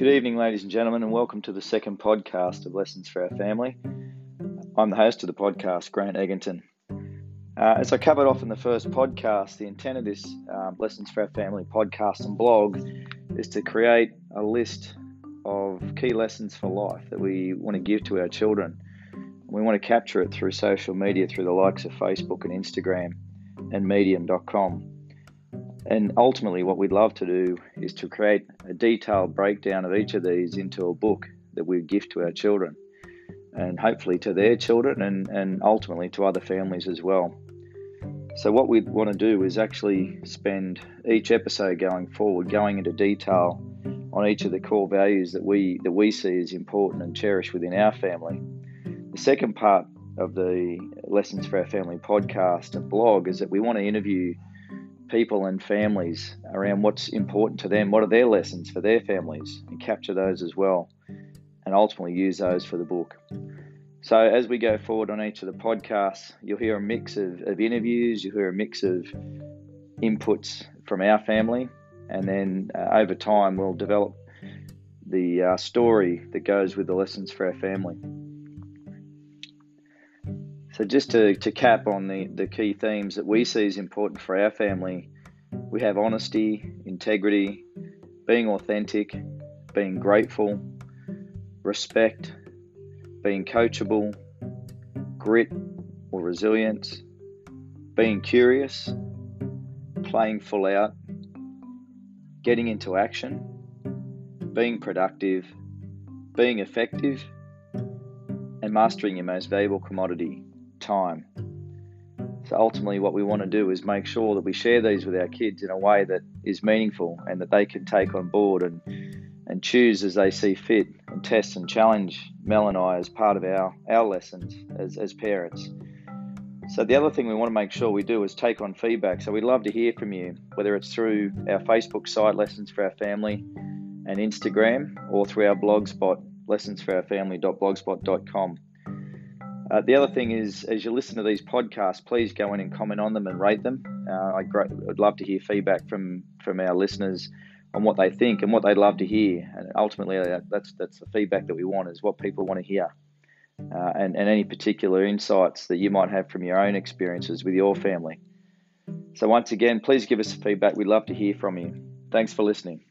Good evening, ladies and gentlemen, and welcome to the second podcast of Lessons for Our Family. I'm the host of the podcast, Grant Egginton. Uh, as I covered off in the first podcast, the intent of this um, Lessons for Our Family podcast and blog is to create a list of key lessons for life that we want to give to our children. We want to capture it through social media, through the likes of Facebook and Instagram and medium.com. And ultimately, what we'd love to do is to create a detailed breakdown of each of these into a book that we gift to our children and hopefully to their children and, and ultimately to other families as well. So, what we want to do is actually spend each episode going forward going into detail on each of the core values that we that we see as important and cherished within our family. The second part of the Lessons for Our Family podcast and blog is that we want to interview people and families around what's important to them, what are their lessons for their families, and capture those as well, and ultimately use those for the book. So, as we go forward on each of the podcasts, you'll hear a mix of, of interviews, you'll hear a mix of inputs from our family, and then uh, over time, we'll develop the uh, story that goes with the lessons for our family. So, just to, to cap on the, the key themes that we see as important for our family, we have honesty, integrity, being authentic, being grateful, respect, being coachable, grit or resilience, being curious, playing full out, getting into action, being productive, being effective, and mastering your most valuable commodity, time. So ultimately, what we want to do is make sure that we share these with our kids in a way that is meaningful and that they can take on board and and choose as they see fit and test and challenge Mel and I as part of our, our lessons as, as parents. So the other thing we want to make sure we do is take on feedback. So we'd love to hear from you, whether it's through our Facebook site, Lessons for Our Family, and Instagram, or through our blog spot, lessonsforourfamily.blogspot.com. Uh, the other thing is, as you listen to these podcasts, please go in and comment on them and rate them. Uh, I'd, I'd love to hear feedback from, from our listeners on what they think and what they'd love to hear. And ultimately, uh, that's that's the feedback that we want is what people want to hear, uh, and and any particular insights that you might have from your own experiences with your family. So once again, please give us feedback. We'd love to hear from you. Thanks for listening.